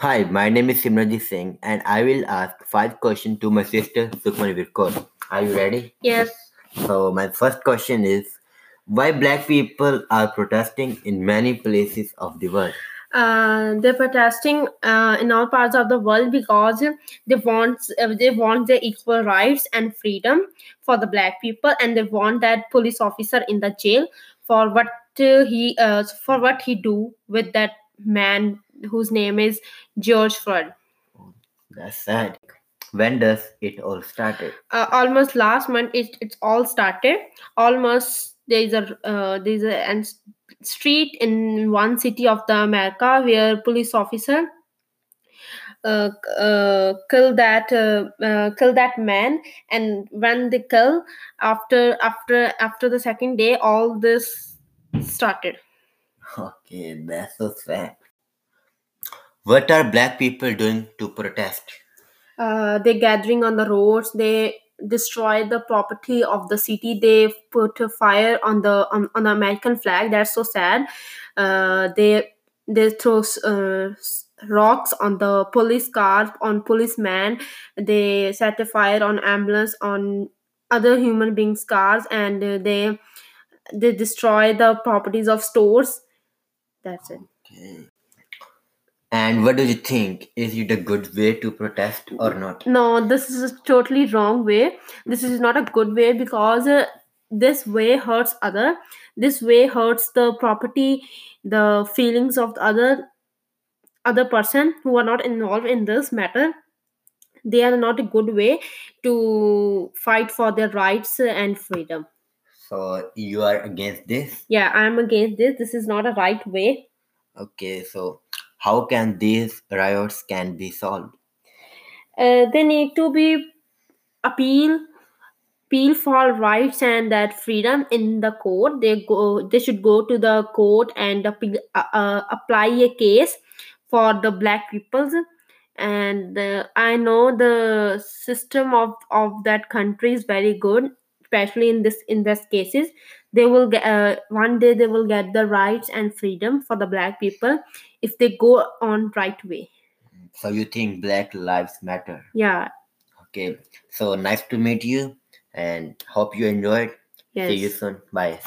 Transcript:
Hi, my name is Simranjit Singh and I will ask five questions to my sister Sukhmani Virkor. Are you ready? Yes. So my first question is why black people are protesting in many places of the world? Uh, they're protesting uh, in all parts of the world because they want uh, they want their equal rights and freedom for the black people, and they want that police officer in the jail for what uh, he uh, for what he do with that man whose name is George Floyd. That's sad. When does it all started? Uh, almost last month, it it's all started. Almost there's a uh, there's a and street in one city of the America where police officer uh, uh, kill that uh, uh, kill that man and when they kill after after after the second day all this started Okay, that's so sad. What are black people doing to protest? uh, they gathering on the roads they destroy the property of the city they put a fire on the on, on the american flag that's so sad uh, they they throw uh, rocks on the police car on policeman they set a fire on ambulance on other human beings cars and uh, they they destroy the properties of stores that's it Okay. And what do you think? Is it a good way to protest or not? no this is a totally wrong way this is not a good way because uh, this way hurts other this way hurts the property the feelings of the other other person who are not involved in this matter they are not a good way to fight for their rights and freedom So you are against this? yeah i am against this this is not a right way Okay, so how can these riots can be solved? uh, they need to be appeal appeal for rights and that freedom in the court. They go they should go to the court and appeal, uh, uh, apply a case for the black peoples. And i know the system of of that country is very good especially in this in this cases. They will get uh, one day they will get the rights and freedom for the black people if they go on right way So you think Black Lives Matter? yeah Okay, so nice to meet you and hope you enjoyed. See you soon. Bye.